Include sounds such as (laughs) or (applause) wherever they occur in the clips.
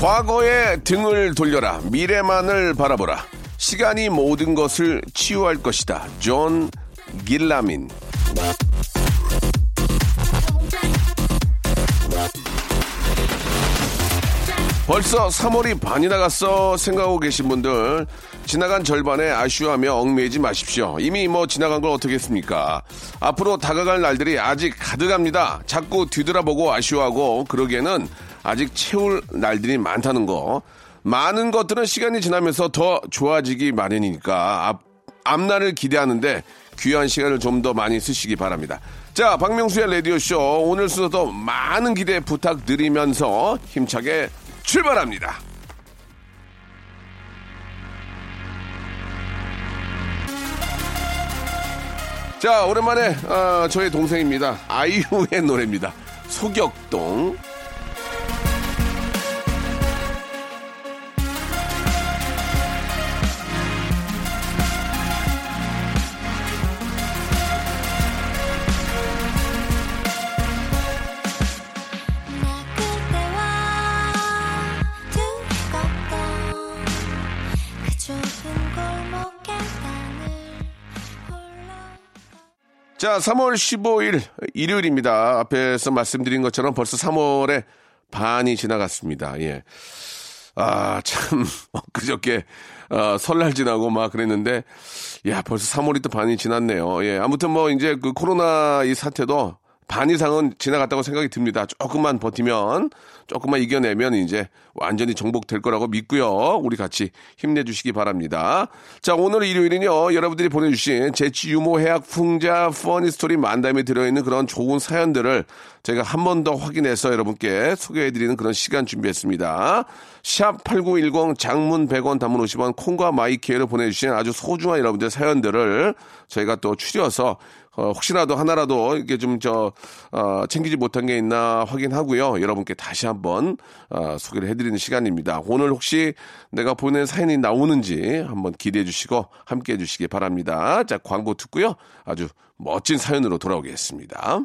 과거에 등을 돌려라 미래만을 바라보라 시간이 모든 것을 치유할 것이다 존 길라민 벌써 3월이 반이 다 갔어 생각하고 계신 분들 지나간 절반에 아쉬워하며 얽매이지 마십시오. 이미 뭐 지나간 걸 어떻게 했습니까? 앞으로 다가갈 날들이 아직 가득합니다. 자꾸 뒤돌아보고 아쉬워하고 그러기에는 아직 채울 날들이 많다는 거. 많은 것들은 시간이 지나면서 더 좋아지기 마련이니까 앞, 앞날을 기대하는데 귀한 시간을 좀 더 많이 쓰시기 바랍니다. 자, 박명수의 라디오쇼 오늘 순서도 많은 기대 부탁드리면서 힘차게 출발합니다. 자, 오랜만에 어, 저의 동생입니다. 아이유의 노래입니다. 소격동. 자, 3월 15일 일요일입니다. 앞에서 말씀드린 것처럼 벌써 3월의 반이 지나갔습니다. 예. 아, 참, (laughs) 그저께, 어, 설날 지나고 막 그랬는데, 야, 벌써 3월이 또 반이 지났네요. 예. 아무튼 뭐, 이제 그 코로나 이 사태도 반 이상은 지나갔다고 생각이 듭니다. 조금만 버티면, 조금만 이겨내면 이제 완전히 정복될 거라고 믿고요. 우리 같이 힘내주시기 바랍니다. 자, 오늘 일요일은요, 여러분들이 보내주신 재치 유머 해학 풍자 funny story 만담에 들어있는 그런 좋은 사연들을 제가 한 번 더 확인해서 여러분께 소개해드리는 그런 시간 준비했습니다. 샵 8910 장문 100원 단문 50원 콩과 my K로 보내주신 아주 소중한 여러분들 사연들을 저희가 또 추려서 어, 혹시라도 하나라도 이게 좀저 어, 챙기지 못한 게 있나 확인하고요. 여러분께 다시 한번 어, 소개를 해드리는 시간입니다. 오늘 혹시 내가 보낸 사연이 나오는지 한번 기대해 주시고 함께 해 주시기 바랍니다. 자 광고 듣고요. 아주 멋진 사연으로 돌아오겠습니다.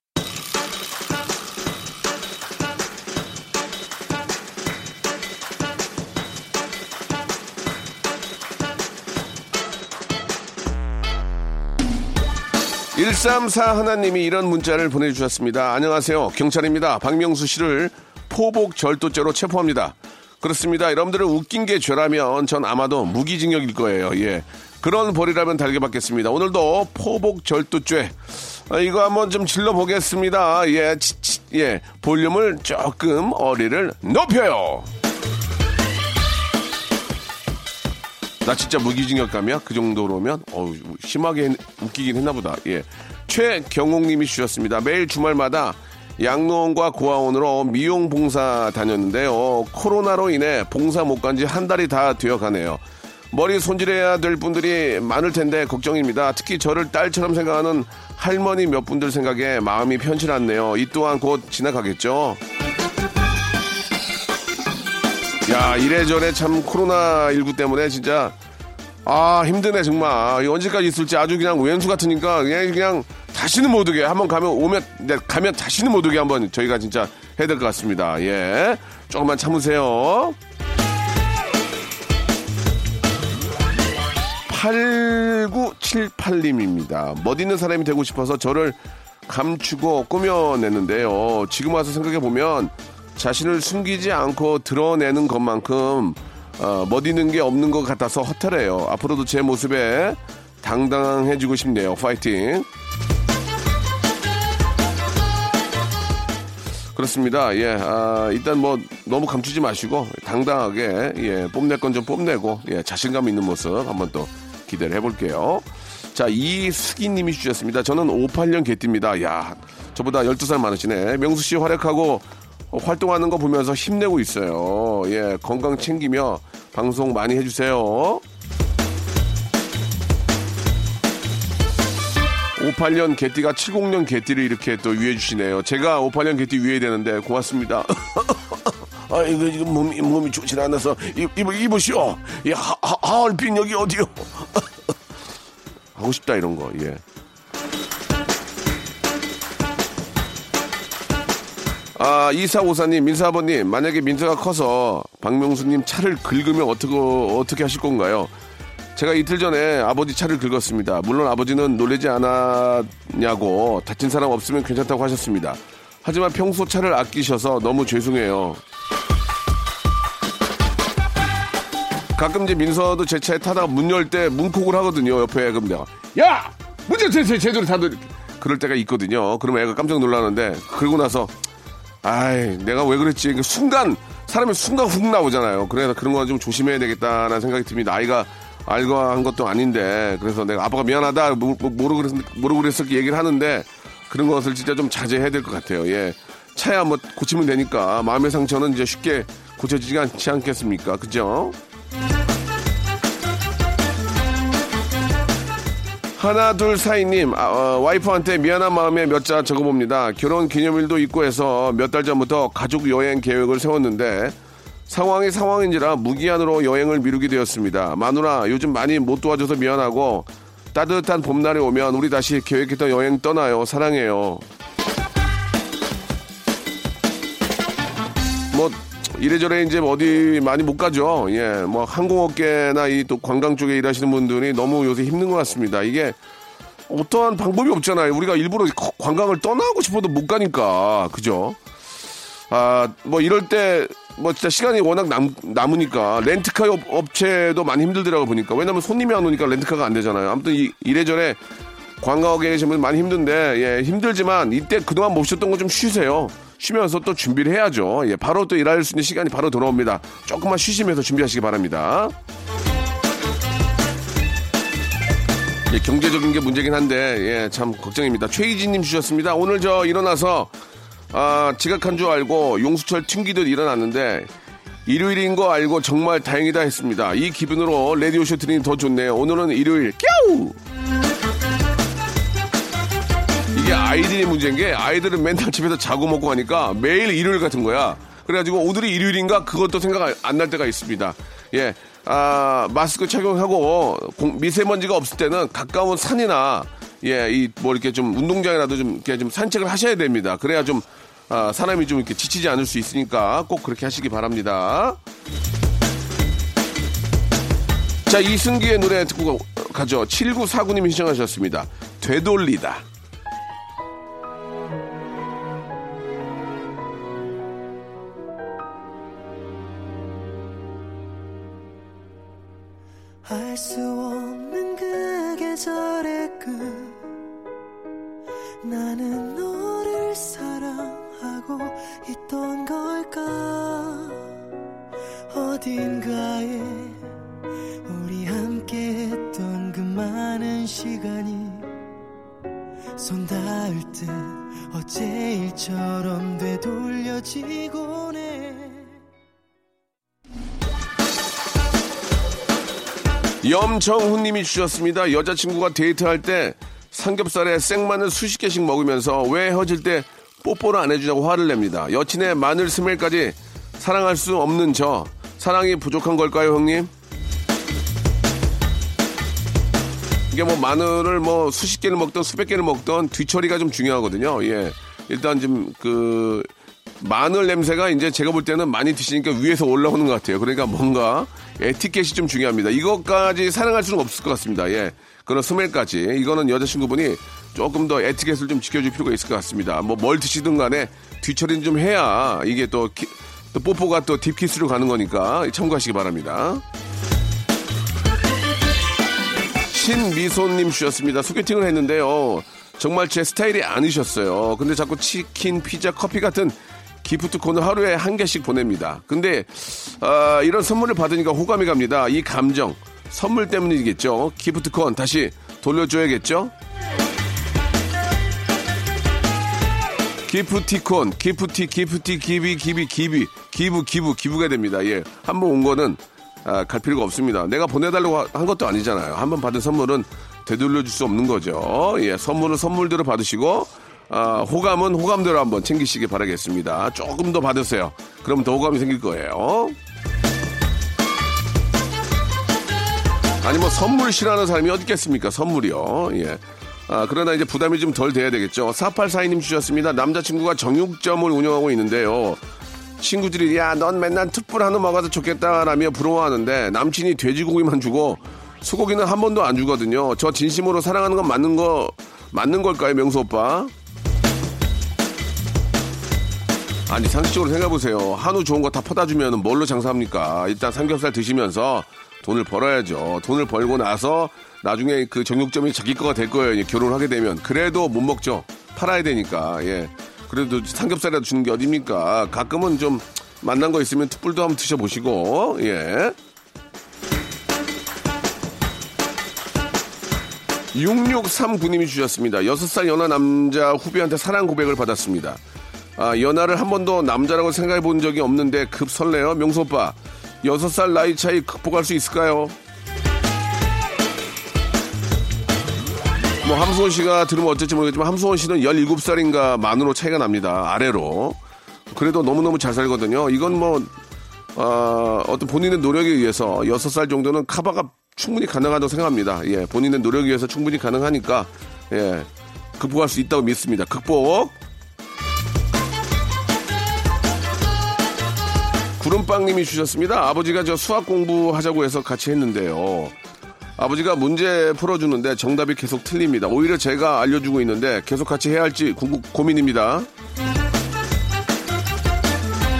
(134) 하나님이 이런 문자를 보내주셨습니다. 안녕하세요. 경찰입니다. 박명수 씨를 포복 절도죄로 체포합니다. 그렇습니다. 여러분들은 웃긴 게 죄라면 전 아마도 무기징역일 거예요. 예. 그런 벌이라면 달게 받겠습니다. 오늘도 포복 절도죄. 아, 이거 한번 좀 질러 보겠습니다. 예, 치, 치, 예. 볼륨을 조금 어리를 높여요 나 진짜 무기징역 감이야? 그 정도로면? 어우, 심하게 했- 웃기긴 했나 보다. 예. 최경옥 님이 주셨습니다. 매일 주말마다 양로원과 고아원으로 미용 봉사 다녔는데요. 코로나로 인해 봉사 못 간 지 한 달이 다 되어 가네요. 머리 손질해야 될 분들이 많을 텐데 걱정입니다. 특히 저를 딸처럼 생각하는 할머니 몇 분들 생각에 마음이 편치 않네요. 이 또한 곧 지나가겠죠. 야 이래저래 참 코로나19 때문에 진짜 아 힘드네 정말. 언제까지 있을지 아주 그냥 왼수 같으니까 그냥 그냥 다시는 못 오게. 한번 가면 오면 네, 가면 다시는 못 오게 한번 저희가 진짜 해야 될 것 같습니다. 예. 조금만 참으세요. 8978님입니다. 멋있는 사람이 되고 싶어서 저를 감추고 꾸며냈는데요. 지금 와서 생각해보면 자신을 숨기지 않고 드러내는 것만큼 어, 멋있는 게 없는 것 같아서 허탈해요. 앞으로도 제 모습에 당당해지고 싶네요. 파이팅. 그렇습니다. 예, 아, 일단 뭐 너무 감추지 마시고 당당하게 예, 뽐낼 건 좀 뽐내고 예, 자신감 있는 모습 한번 또 기대를 해볼게요. 자, 이수기님이 주셨습니다. 저는 58년 개띠입니다. 야, 저보다 12살 많으시네. 명수 씨 활약하고 활동하는 거 보면서 힘내고 있어요. 예, 건강 챙기며 방송 많이 해주세요. 58년 개띠가 70년 개띠를 이렇게 또 위해 주시네요. 제가 58년 개띠 위해야 되는데 고맙습니다. (laughs) 아, 이거 지금 몸이, 몸이 좋지 않아서 이, 이보, 이보시오. 이 하얼빈 여기 어디요? (laughs) 하고 싶다 이런 거. 예. 아, 이사오사님, 민사아버님, 만약에 민서가 커서 박명수님 차를 긁으면 어떻게, 어떻게 하실 건가요? 제가 이틀 전에 아버지 차를 긁었습니다. 물론 아버지는 놀라지 않았냐고 다친 사람 없으면 괜찮다고 하셨습니다. 하지만 평소 차를 아끼셔서 너무 죄송해요. 가끔 이제 민서도 제 차에 타다가 문 열 때 문콕을 하거든요. 옆에 그럼 내가 야! 문제 제대로 닫아 그럴 때가 있거든요. 그러면 애가 깜짝 놀라는데 그러고 나서 아이 내가 왜 그랬지 그 순간 사람이 순간 훅 나오잖아요. 그래서 그런 거 좀 조심해야 되겠다는 생각이 듭니다. 아이가 알고 한 것도 아닌데 그래서 내가 아빠가 미안하다 모- 모- 모르고 그랬 모르고 그랬을 얘기를 하는데 그런 것을 진짜 좀 자제해야 될 것 같아요. 예. 차야 뭐 고치면 되니까 마음의 상처는 이제 쉽게 고쳐지지 않지 않겠습니까? 그죠? 하나 둘 사이님 아, 어, 와이프한테 미안한 마음에 몇 자 적어봅니다. 결혼 기념일도 있고 해서 몇 달 전부터 가족 여행 계획을 세웠는데 상황이 상황인지라 무기한으로 여행을 미루게 되었습니다. 마누라 요즘 많이 못 도와줘서 미안하고 따뜻한 봄날이 오면 우리 다시 계획했던 여행 떠나요. 사랑해요. 이래저래 이제 어디 많이 못 가죠. 예, 뭐 항공업계나 이 또 관광 쪽에 일하시는 분들이 너무 요새 힘든 것 같습니다. 이게 어떠한 방법이 없잖아요. 우리가 일부러 거- 관광을 떠나고 싶어도 못 가니까 그죠? 아, 뭐 이럴 때 뭐 진짜 시간이 워낙 남, 남으니까 렌트카 업, 업체도 많이 힘들더라고 보니까 왜냐면 손님이 안 오니까 렌트카가 안 되잖아요. 아무튼 이, 이래저래 관광업계에 분 많이 힘든데 예, 힘들지만 이때 그동안 못 쉬었던 거 좀 쉬세요. 쉬면서 또 준비를 해야죠. 예, 바로 또 일할 수 있는 시간이 바로 돌아옵니다. 조금만 쉬시면서 준비하시기 바랍니다. 예, 경제적인 게 문제긴 한데 예, 참 걱정입니다. 최희진님 주셨습니다. 오늘 저 일어나서 아, 지각한 줄 알고 용수철 튕기듯 일어났는데 일요일인 거 알고 정말 다행이다 했습니다. 이 기분으로 라디오쇼 들으니 더 좋네요. 오늘은 일요일 꺄우! 이게 아이들이 문제인 게 아이들은 맨날 집에서 자고 먹고 하니까 매일 일요일 같은 거야. 그래가지고 오늘이 일요일인가 그것도 생각 안 날 때가 있습니다. 예. 아, 마스크 착용하고 공- 미세먼지가 없을 때는 가까운 산이나 예, 이 뭐 이렇게 좀 운동장이라도 좀 이렇게 좀 산책을 하셔야 됩니다. 그래야 좀 아, 사람이 좀 이렇게 지치지 않을 수 있으니까 꼭 그렇게 하시기 바랍니다. 자, 이승기의 노래 듣고 가죠. 7949님이 신청하셨습니다. 되돌리다. 알 수 없는 그 계절의 끝. 나는 너를 사랑하고 있던 걸까? 어딘가에 우리 함께 했던 그 많은 시간이 손 닿을 듯 어제 일처럼 되돌려지곤 해 염정훈님이 주셨습니다. 여자친구가 데이트할 때 삼겹살에 생마늘 수십 개씩 먹으면서 왜 헤어질 때 뽀뽀를 안 해주냐고 화를 냅니다. 여친의 마늘 스멜까지 사랑할 수 없는 저 사랑이 부족한 걸까요, 형님? 이게 뭐 마늘을 뭐 수십 개를 먹던 수백 개를 먹던 뒤처리가 좀 중요하거든요. 예. 일단 좀 그 마늘 냄새가 이제 제가 볼 때는 많이 드시니까 위에서 올라오는 것 같아요. 그러니까 뭔가 에티켓이 좀 중요합니다. 이것까지 사랑할 수는 없을 것 같습니다. 예. 그런 스멜까지. 이거는 여자친구분이 조금 더 에티켓을 좀 지켜줄 필요가 있을 것 같습니다. 뭐 뭘 드시든 간에 뒤처리는 좀 해야 이게 또 기- 또 뽀뽀가 또 딥키스로 가는 거니까 참고하시기 바랍니다. 신미소님 주셨습니다. 소개팅을 했는데요. 정말 제 스타일이 아니셨어요. 근데 자꾸 치킨, 피자, 커피 같은 기프트콘을 하루에 한 개씩 보냅니다. 근데 아, 이런 선물을 받으니까 호감이 갑니다. 이 감정 선물 때문이겠죠. 기프트콘 다시 돌려줘야겠죠. 기프티콘, 기프티, 기프티, 기비, 기비, 기비, 기부, 기부, 기부가 됩니다. 예. 한 번 온 거는 아, 갈 필요가 없습니다. 내가 보내달라고 하- 한 것도 아니잖아요. 한 번 받은 선물은 되돌려 줄 수 없는 거죠. 예. 선물은 선물대로 받으시고, 아, 호감은 호감대로 한번 챙기시기 바라겠습니다. 조금 더 받으세요. 그럼 더 호감이 생길 거예요. 아니 뭐 선물 싫어하는 사람이 어디 있겠습니까? 선물이요. 예. 아, 그러나 이제 부담이 좀 덜 돼야 되겠죠. 4842님 주셨습니다. 남자친구가 정육점을 운영하고 있는데요. 친구들이 야, 넌 맨날 특불 한우 먹어도 좋겠다라며 부러워하는데 남친이 돼지고기만 주고 소고기는 한 번도 안 주거든요. 저 진심으로 사랑하는 건 맞는 거 맞는 걸까요, 명수 오빠? 아니 상식적으로 생각해 보세요. 한우 좋은 거 다 퍼다 주면 뭘로 장사합니까? 일단 삼겹살 드시면서 돈을 벌어야죠. 돈을 벌고 나서 나중에 그 정육점이 자기 거가 될 거예요. 이제 결혼을 하게 되면 그래도 못 먹죠. 팔아야 되니까 예. 그래도 삼겹살이라도 주는 게 어딥니까? 가끔은 좀 만난 거 있으면 툭불도 한번 드셔보시고 예. 6639님이 주셨습니다. 6살 연하 남자 후배한테 사랑 고백을 받았습니다. 아, 연하를 한 번도 남자라고 생각해 본 적이 없는데 급 설레요. 명수 오빠, 6살 나이 차이 극복할 수 있을까요? 뭐 함수원 씨가 들으면 어쩔지 모르겠지만 함수원 씨는 17살인가 만으로 차이가 납니다. 아래로. 그래도 너무너무 잘 살거든요. 이건 뭐 어, 어떤 본인의 노력에 의해서 6살 정도는 커버가 충분히 가능하다고 생각합니다. 예, 본인의 노력에 의해서 충분히 가능하니까 예, 극복할 수 있다고 믿습니다. 극복. 구름빵님이 주셨습니다. 아버지가 저 수학 공부하자고 해서 같이 했는데요. 아버지가 문제 풀어주는데 정답이 계속 틀립니다. 오히려 제가 알려주고 있는데 계속 같이 해야 할지 고민입니다.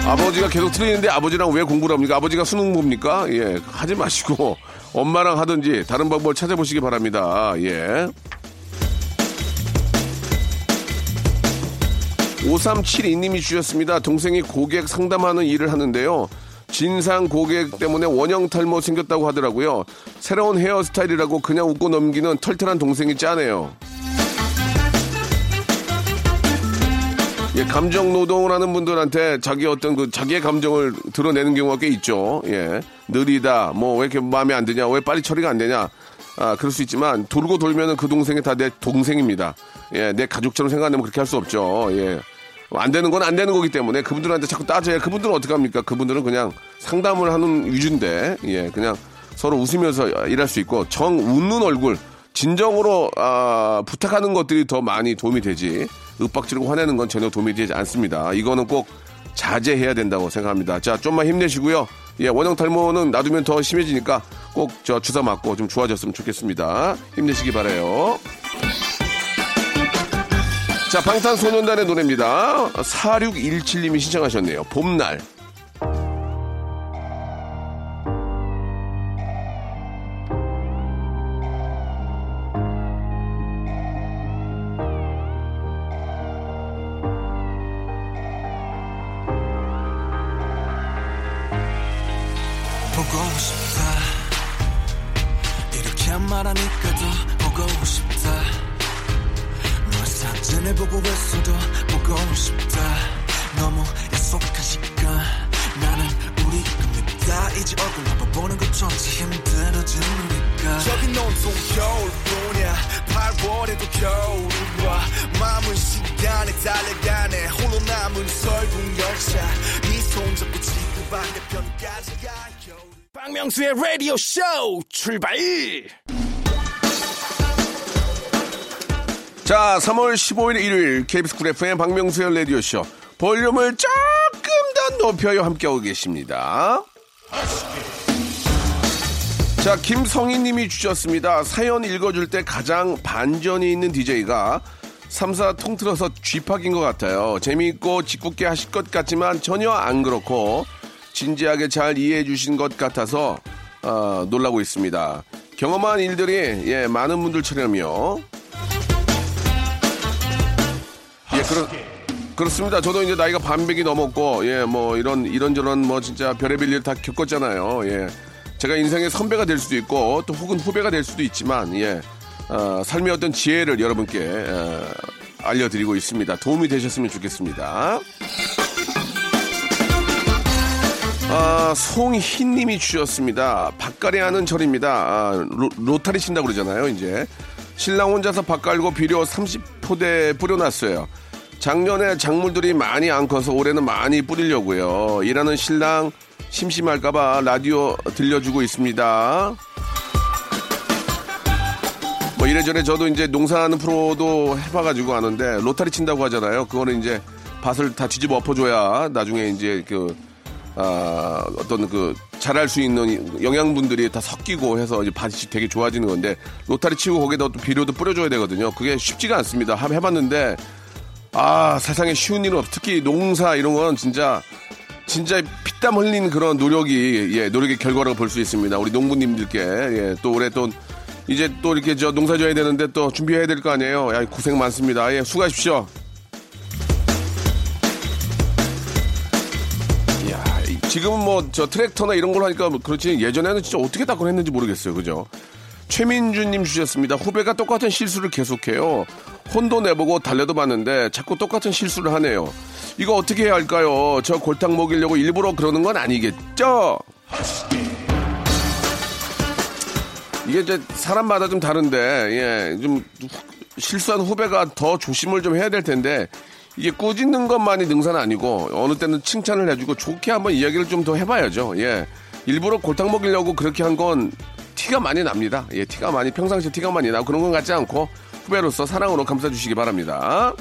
아버지가 계속 틀리는데 아버지랑 왜 공부를 합니까? 아버지가 수능 봅니까? 예, 하지 마시고 엄마랑 하든지 다른 방법을 찾아보시기 바랍니다. 예. 5372님이 주셨습니다. 동생이 고객 상담하는 일을 하는데요. 진상 고객 때문에 원형 탈모 생겼다고 하더라고요. 새로운 헤어스타일이라고 그냥 웃고 넘기는 털털한 동생이 짜네요. 예, 감정 노동을 하는 분들한테 자기 어떤 그 자기의 감정을 드러내는 경우가 꽤 있죠. 예. 느리다, 뭐 왜 이렇게 마음에 안 드냐, 왜 빨리 처리가 안 되냐. 아, 그럴 수 있지만 돌고 돌면은 그 동생이 다 내 동생입니다. 예, 내 가족처럼 생각하면 그렇게 할 수 없죠. 예. 안 되는 건 안 되는 거기 때문에 그분들한테 자꾸 따져야 그분들은 어떻게 합니까? 그분들은 그냥 상담을 하는 위주인데, 예, 그냥 서로 웃으면서 일할 수 있고 정 웃는 얼굴, 진정으로 아, 부탁하는 것들이 더 많이 도움이 되지. 윽박지르고 화내는 건 전혀 도움이 되지 않습니다. 이거는 꼭 자제해야 된다고 생각합니다. 자, 좀만 힘내시고요. 예, 원형 탈모는 놔두면 더 심해지니까 꼭 저 주사 맞고 좀 좋아졌으면 좋겠습니다. 힘내시기 바래요. 자, 방탄소년단의 노래입니다. 4617님이 신청하셨네요. 봄날. 자, 3월 15일 일요일 KBS 쿨 FM 박명수의 라디오쇼. 볼륨을 조금 더 높여요. 함께하고 계십니다. 자, 김성희 님이 주셨습니다. 사연 읽어줄 때 가장 반전이 있는 DJ가 삼사 통틀어서 쥐팍인 것 같아요. 재미있고 짓궂게 하실 것 같지만 전혀 안 그렇고 진지하게 잘 이해해 주신 것 같아서 어, 놀라고 있습니다. 경험한 일들이 예, 많은 분들처럼요. 예, 그렇, 그렇습니다. 저도 이제 나이가 반백이 넘었고, 예, 뭐, 이런, 이런저런 뭐, 진짜 별의별 일 다 겪었잖아요. 예. 제가 인생의 선배가 될 수도 있고, 또 혹은 후배가 될 수도 있지만, 예. 어, 삶의 어떤 지혜를 여러분께, 어, 알려드리고 있습니다. 도움이 되셨으면 좋겠습니다. 아, 송희 님이 주셨습니다. 밭갈이 하는 절입니다. 아, 로, 타리 친다고 그러잖아요, 이제. 신랑 혼자서 밭 갈고 비료 30포대 뿌려놨어요. 작년에 작물들이 많이 안 커서 올해는 많이 뿌리려고요. 일하는 신랑 심심할까봐 라디오 들려주고 있습니다. 뭐 이래저래 저도 이제 농사하는 프로도 해봐가지고 아는데 로타리 친다고 하잖아요. 그거는 이제 밭을 다 뒤집어 엎어줘야 나중에 이제 그 아, 어떤 그 잘할 수 있는 영양분들이 다 섞이고 해서 이제 밭이 되게 좋아지는 건데 로타리 치고 거기다 또 비료도 뿌려줘야 되거든요. 그게 쉽지가 않습니다. 한번 해봤는데 아 세상에 쉬운 일은 없. 특히 농사 이런 건 진짜 진짜 피땀 흘린 그런 노력이 예 노력의 결과라고 볼 수 있습니다. 우리 농부님들께 예, 또 올해 또 이제 또 이렇게 저 농사 져야 되는데 또 준비해야 될 거 아니에요. 야, 고생 많습니다. 예, 수고하십시오. 야, 이- 지금은 뭐 저 트랙터나 이런 걸 하니까 뭐 그렇지 예전에는 진짜 어떻게 닦곤 했는지 모르겠어요. 그죠? 최민주님 주셨습니다. 후배가 똑같은 실수를 계속해요. 혼도 내보고 달래도 봤는데 자꾸 똑같은 실수를 하네요. 이거 어떻게 해야 할까요? 저 골탕 먹이려고 일부러 그러는 건 아니겠죠? 이게 이제 사람마다 좀 다른데, 예, 좀 후- 실수한 후배가 더 조심을 좀 해야 될 텐데, 이게 꾸짖는 것만이 능사는 아니고, 어느 때는 칭찬을 해주고 좋게 한번 이야기를 좀 더 해봐야죠. 예. 일부러 골탕 먹이려고 그렇게 한 건 티가 많이 납니다. 예, 티가 많이, 평상시에 티가 많이 나고 그런 건 같지 않고, 후배로서 사랑으로 감싸주시기 바랍니다.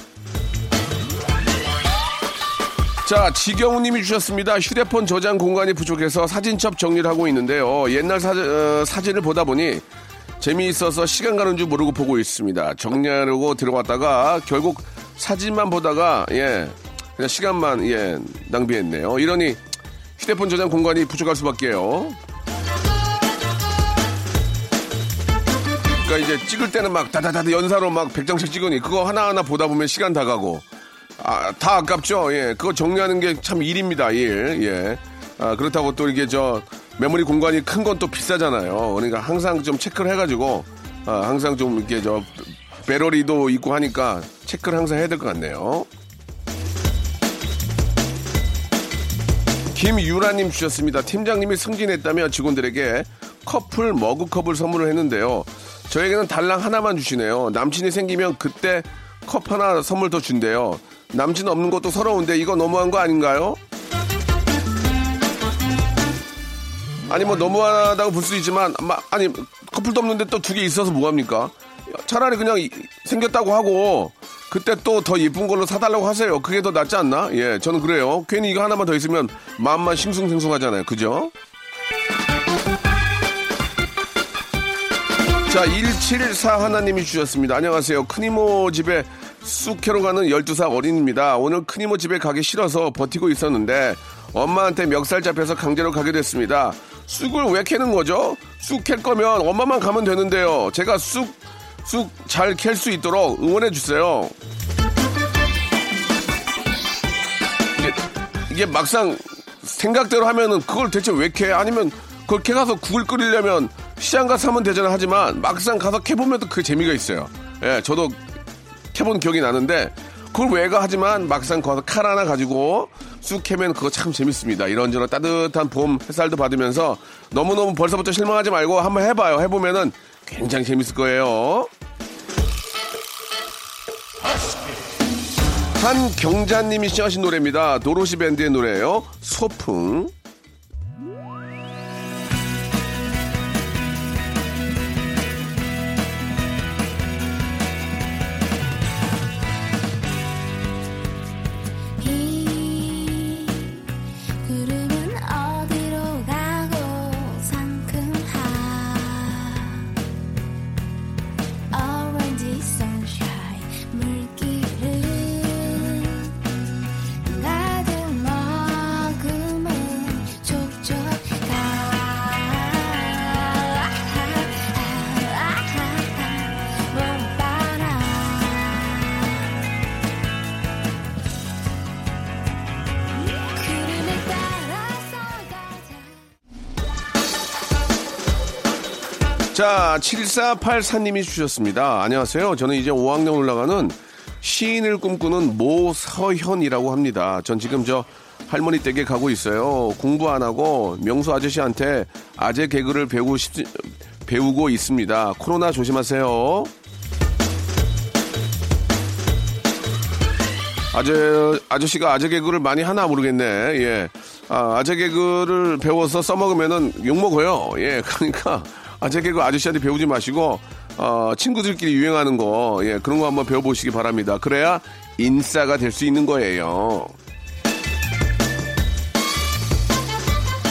자, 지경우님이 주셨습니다. 휴대폰 저장 공간이 부족해서 사진첩 정리를 하고 있는데요. 옛날 사, 진을 보다 보니 재미있어서 시간 가는 줄 모르고 보고 있습니다. 정리하려고 들어갔다가 결국 사진만 보다가 예 그냥 시간만 예 낭비했네요. 이러니 휴대폰 저장 공간이 부족할 수밖에요. 이제 찍을 때는 막 다다다다 연사로 막 100장씩 찍으니 그거 하나하나 보다 보면 시간 다 가고 아, 다 아깝죠. 예. 그거 정리하는 게 참 일입니다. 일. 예. 아, 그렇다고 또 이게 저 메모리 공간이 큰 건 또 비싸잖아요. 그러니까 항상 좀 체크를 해가지고 아, 항상 좀 이렇게 저 배러리도 있고 하니까 체크를 항상 해야 될 것 같네요. 김유라님 주셨습니다. 팀장님이 승진했다며 직원들에게 커플 머그컵을 선물을 했는데요. 저에게는 달랑 하나만 주시네요. 남친이 생기면 그때 컵 하나 선물 더 준대요. 남친 없는 것도 서러운데 이거 너무한 거 아닌가요? 아니 뭐 너무하다고 볼 수 있지만 마- 아니 커플도 없는데 또 두 개 있어서 뭐합니까? 차라리 그냥 이- 생겼다고 하고 그때 또 더 예쁜 걸로 사달라고 하세요. 그게 더 낫지 않나? 예, 저는 그래요. 괜히 이거 하나만 더 있으면 마음만 싱숭생숭하잖아요. 그죠? 자, 174 하나님이 주셨습니다. 안녕하세요. 큰이모 집에 쑥 캐러 가는 12살 어린입니다. 오늘 큰이모 집에 가기 싫어서 버티고 있었는데 엄마한테 멱살 잡혀서 강제로 가게 됐습니다. 쑥을 왜 캐는 거죠? 쑥 캘 거면 엄마만 가면 되는데요. 제가 쑥, 쑥 잘 캘 수 있도록 응원해 주세요. 이게, 이게 막상 생각대로 하면은 그걸 대체 왜 캐? 아니면 그걸 캐 가서 국을 끓이려면 시장 가서 하면 되잖아 하지만 막상 가서 캐보면 또 그 재미가 있어요. 예, 저도 캐본 기억이 나는데 그걸 왜가 하지만 막상 가서 칼 하나 가지고 쑥 캐면 그거 참 재밌습니다. 이런저런 따뜻한 봄 햇살도 받으면서 너무너무 벌써부터 실망하지 말고 한번 해봐요. 해보면은 굉장히 재밌을 거예요. 한 경자님이 시청하신 노래입니다. 도로시 밴드의 노래예요. 소풍. 자, 7484님이 주셨습니다. 안녕하세요. 저는 이제 5학년 올라가는 시인을 꿈꾸는 모서현이라고 합니다. 전 지금 저 할머니 댁에 가고 있어요. 공부 안 하고 명수 아저씨한테 아재 개그를 배우고 싶, 배우고 있습니다. 코로나 조심하세요. 아재, 아저씨가 아재 개그를 많이 하나 모르겠네. 예. 아, 아재 개그를 배워서 써먹으면은 욕먹어요. 예. 그러니까 아재 개그 아저씨한테 배우지 마시고, 어, 친구들끼리 유행하는 거, 예. 그런 거 한번 배워보시기 바랍니다. 그래야 인싸가 될 수 있는 거예요.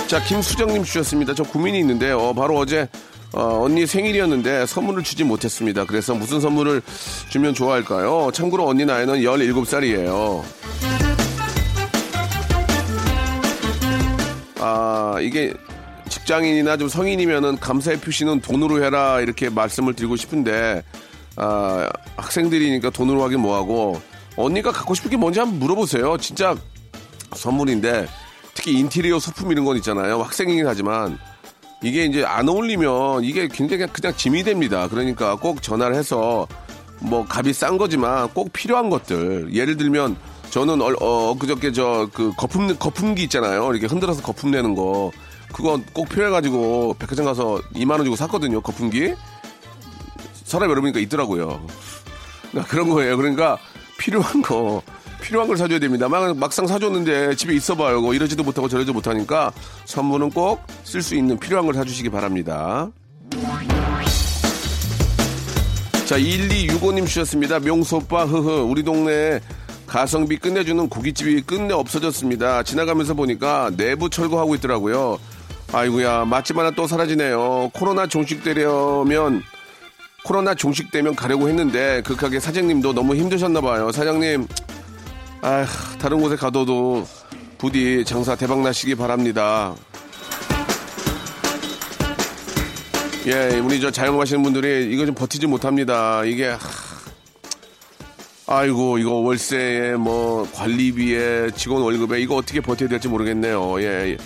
자, 김수정님 주셨습니다. 저 고민이 있는데요. 어, 바로 어제 어, 언니 생일이었는데 선물을 주지 못했습니다. 그래서 무슨 선물을 주면 좋아할까요? 참고로 언니 나이는 17살이에요. 아, 이게 직장인이나 좀 성인이면은 감사의 표시는 돈으로 해라 이렇게 말씀을 드리고 싶은데 아, 학생들이니까 돈으로 하긴 뭐하고 언니가 갖고 싶은 게 뭔지 한번 물어보세요. 진짜 선물인데 특히 인테리어 소품 이런 건 있잖아요. 학생이긴 하지만 이게 이제 안 어울리면 이게 굉장히 그냥 짐이 됩니다. 그러니까 꼭 전화를 해서 뭐 값이 싼 거지만 꼭 필요한 것들 예를 들면 저는 얼, 어, 그저께 저 그 거품 거품기 있잖아요. 이렇게 흔들어서 거품 내는 거 그거 꼭 필요해가지고 백화점 가서 2만 원 주고 샀거든요. 거품기 사람 여러분니까 있더라고요. 그러니까 그런 거예요. 그러니까 필요한 거 필요한 걸 사줘야 됩니다. 막, 막상 사줬는데 집에 있어봐요. 뭐 이러지도 못하고 저러지도 못하니까 선물은 꼭 쓸 수 있는 필요한 걸 사주시기 바랍니다. 자, 1265님 주셨습니다. 명소빠, 흐흐. 우리 동네에 가성비 끝내주는 고깃집이 끝내 없어졌습니다. 지나가면서 보니까 내부 철거하고 있더라고요. 아이고야 맛집 하나 또 사라지네요. 코로나 종식되려면 코로나 종식되면 가려고 했는데 그 가게 사장님도 너무 힘드셨나 봐요. 사장님, 아 다른 곳에 가둬도 부디 장사 대박 나시기 바랍니다. 예, 우리 저 자영업하시는 분들이 이거 좀 버티지 못합니다. 이게 아이고 이거 월세에 뭐 관리비에 직원 월급에 이거 어떻게 버텨야 될지 모르겠네요. 예. 예.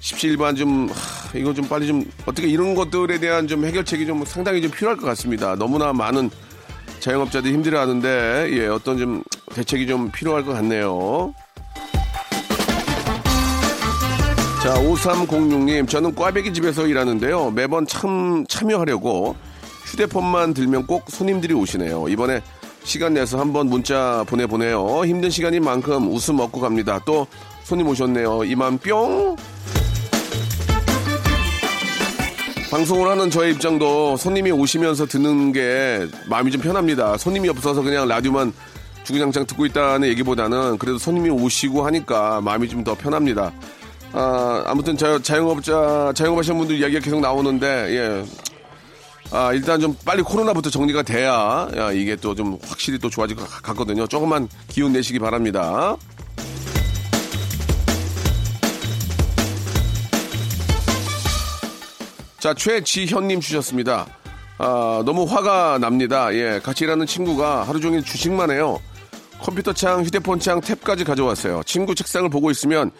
17반 좀 하, 이거 좀 빨리 좀 어떻게 이런 것들에 대한 좀 해결책이 좀 상당히 좀 필요할 것 같습니다. 너무나 많은 자영업자들이 힘들어하는데 예, 어떤 좀 대책이 좀 필요할 것 같네요. 자, 5306님, 저는 꽈배기 집에서 일하는데요. 매번 참, 참여하려고 휴대폰만 들면 꼭 손님들이 오시네요. 이번에 시간 내서 한번 문자 보내보네요. 힘든 시간인 만큼 웃음 먹고 갑니다. 또 손님 오셨네요. 이만 뿅! 방송을 하는 저의 입장도 손님이 오시면서 듣는 게 마음이 좀 편합니다. 손님이 없어서 그냥 라디오만 주구장창 듣고 있다는 얘기보다는 그래도 손님이 오시고 하니까 마음이 좀 더 편합니다. 아, 아무튼 자, 자영업자, 자영업 하시는 분들 이야기가 계속 나오는데, 예. 아, 일단 좀 빨리 코로나부터 정리가 돼야, 야, 이게 또 좀 확실히 또 좋아질 것 같거든요. 조금만 기운 내시기 바랍니다. 자, 최지현님 주셨습니다. 아, 너무 화가 납니다. 예, 같이 일하는 친구가 하루 종일 주식만 해요. 컴퓨터 창, 휴대폰 창, 탭까지 가져왔어요. 친구 책상을 보고 있으면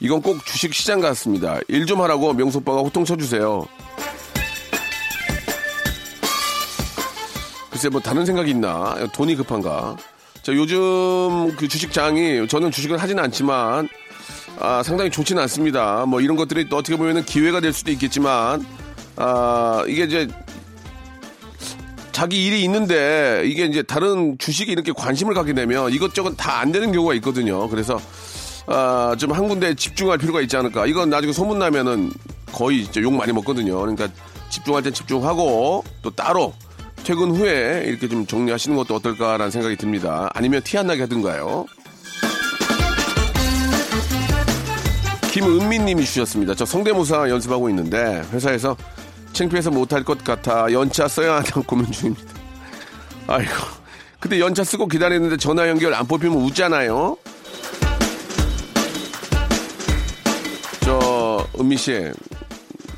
이건 꼭 주식 시장 같습니다. 일 좀 하라고 명소빠가 호통 쳐주세요. 글쎄 뭐 다른 생각이 있나? 돈이 급한가? 자 요즘 그 주식장이 저는 주식을 하지는 않지만 아, 상당히 좋지는 않습니다. 뭐 이런 것들이 또 어떻게 보면 기회가 될 수도 있겠지만 아 이게 이제 자기 일이 있는데 이게 이제 다른 주식에 이렇게 관심을 갖게 되면 이것저것 다 안 되는 경우가 있거든요. 그래서 아, 좀 한 군데 집중할 필요가 있지 않을까. 이건 나중에 소문나면은 거의 진짜 욕 많이 먹거든요. 그러니까 집중할 땐 집중하고 또 따로 퇴근 후에 이렇게 좀 정리하시는 것도 어떨까라는 생각이 듭니다. 아니면 티 안 나게 하든가요. 김은민 님이 주셨습니다. 저 성대모사 연습하고 있는데 회사에서 창피해서 못할 것 같아 연차 써야 한다고 고민 중입니다. 아이고. 근데 연차 쓰고 기다리는데 전화 연결 안 뽑히면 웃잖아요. 저 은미 씨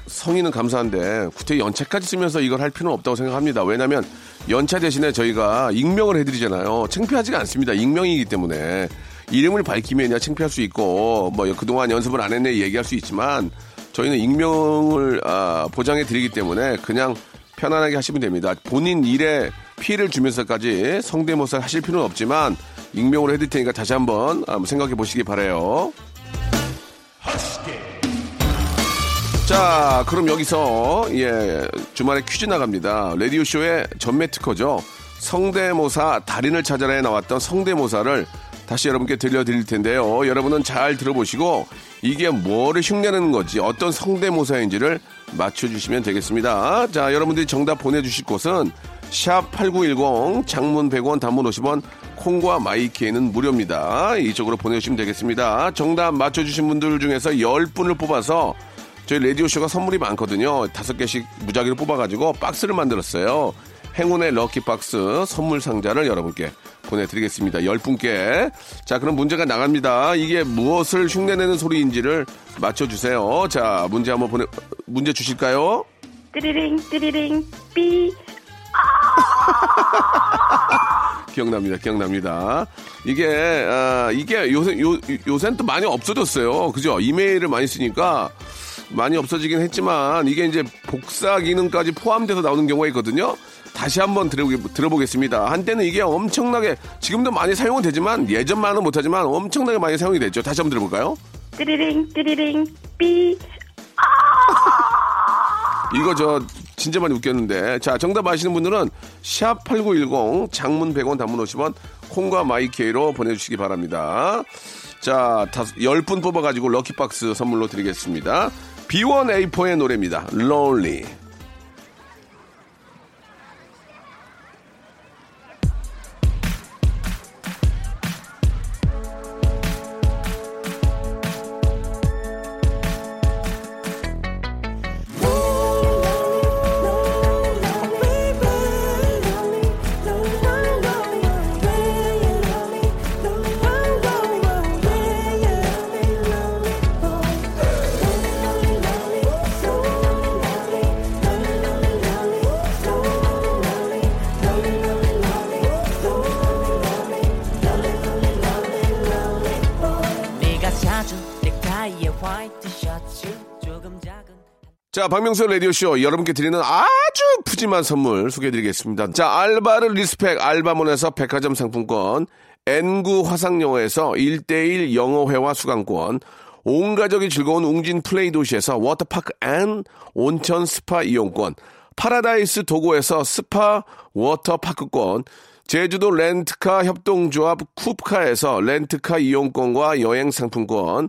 성의는 감사한데 구태 연차까지 쓰면서 이걸 할 필요는 없다고 생각합니다. 왜냐하면 연차 대신에 저희가 익명을 해드리잖아요. 창피하지가 않습니다. 익명이기 때문에 이름을 밝히면야 창피할 수 있고 뭐 그동안 연습을 안 했네 얘기할 수 있지만 저희는 익명을 아, 보장해 드리기 때문에 그냥 편안하게 하시면 됩니다. 본인 일에 피해를 주면서까지 성대모사 하실 필요는 없지만 익명으로 해드릴 테니까 다시 한번 한번 생각해 보시기 바래요. 자, 그럼 여기서 예 주말에 퀴즈 나갑니다. 라디오 쇼의 전매 특허죠. 성대모사 달인을 찾아라에 나왔던 성대모사를 다시 여러분께 들려드릴 텐데요. 여러분은 잘 들어보시고 이게 뭐를 흉내내는 건지 어떤 성대모사인지를 맞춰주시면 되겠습니다. 자, 여러분들이 정답 보내주실 곳은 샵 8910 장문 100원 단문 50원 콩과 마이키에는 무료입니다. 이쪽으로 보내주시면 되겠습니다. 정답 맞춰주신 분들 중에서 10분을 뽑아서 저희 라디오쇼가 선물이 많거든요. 다섯 개씩 무작위로 뽑아가지고 박스를 만들었어요. 행운의 럭키박스 선물 상자를 여러분께 보내드리겠습니다. 열 분께. 자, 그럼 문제가 나갑니다. 이게 무엇을 흉내내는 소리인지를 맞춰주세요. 자, 문제 한번 보내, 문제 주실까요? 띠리링 띠리링 삐 (laughs) 기억납니다. 기억납니다. 이게, 아, 이게 요새, 요, 요새는 또 많이 없어졌어요. 그죠? 이메일을 많이 쓰니까 많이 없어지긴 했지만 이게 이제 복사 기능까지 포함돼서 나오는 경우가 있거든요. 다시 한번 들어보겠습니다. 한때는 이게 엄청나게 지금도 많이 사용은 되지만 예전만은 못하지만 엄청나게 많이 사용이 됐죠. 다시 한번 들어볼까요? 띠리링 띠리링 삐 이거 저 진짜 많이 웃겼는데 자 정답 아시는 분들은 샵 8910 장문 100원 단문 50원 콩과 my K로 보내주시기 바랍니다. 자, 다섯, 10분 뽑아가지고 럭키박스 선물로 드리겠습니다. B1A4의 노래입니다. Lonely. 자, 박명수 라디오쇼 여러분께 드리는 아주 푸짐한 선물 소개해드리겠습니다. 자, 알바를 respect 알바몬에서 백화점 상품권, N구 화상영어에서 1대1 영어회화 수강권, 온 가족이 즐거운 웅진 플레이 도시에서 워터파크 and 온천 스파 이용권, 파라다이스 도고에서 스파 워터파크권, 제주도 렌트카 협동조합 쿱카에서 렌트카 이용권과 여행 상품권,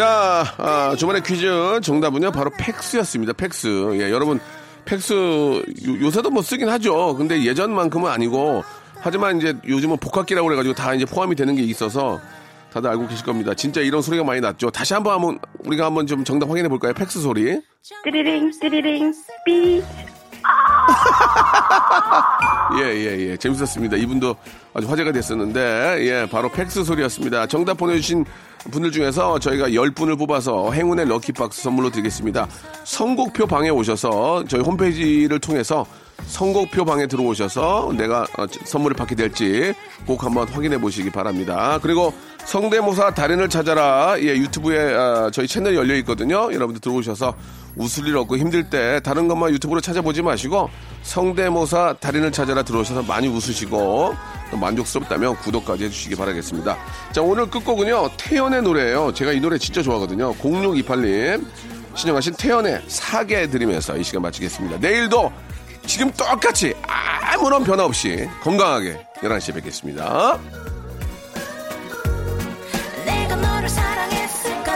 자, 아, 주말의 퀴즈 정답은요, 바로 팩스였습니다. 팩스. 예, 여러분, 팩스, 요, 새도뭐 쓰긴 하죠. 근데 예전만큼은 아니고, 하지만 이제 요즘은 복합기라고 그래가지고 다 이제 포함이 되는 게 있어서 다들 알고 계실 겁니다. 진짜 이런 소리가 많이 났죠. 다시 한번 한번, 우리가 한번 좀 정답 확인해 볼까요? 팩스 소리. 띠리링 띠리링 삐 (laughs) 예, 예, 예. 재밌었습니다. 이분도 아주 화제가 됐었는데, 예, 바로 팩스 소리였습니다. 정답 보내주신 분들 중에서 저희가 10분을 뽑아서 행운의 럭키박스 선물로 드리겠습니다. 선곡표 방에 오셔서 저희 홈페이지를 통해서 선곡표 방에 들어오셔서 내가 어, 선물을 받게 될지 꼭 한번 확인해 보시기 바랍니다. 그리고 성대모사 달인을 찾아라 예, 유튜브에 어, 저희 채널 열려 있거든요. 여러분들 들어오셔서 웃을 일 없고 힘들 때 다른 것만 유튜브로 찾아보지 마시고 성대모사 달인을 찾아라 들어오셔서 많이 웃으시고 또 만족스럽다면 구독까지 해주시기 바라겠습니다. 자 오늘 끝곡은요 태연의 노래예요. 제가 이 노래 진짜 좋아하거든요. 0628님 신청하신 태연의 사계 드리면서 이 시간 마치겠습니다. 내일도 지금 똑같이 아무런 변화 없이 건강하게 11시에 뵙겠습니다. 내가 너를 사랑했을까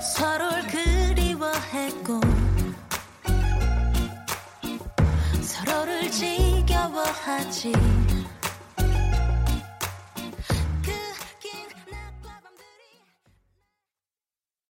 서로를 그리워했고 서로를 지겨워하지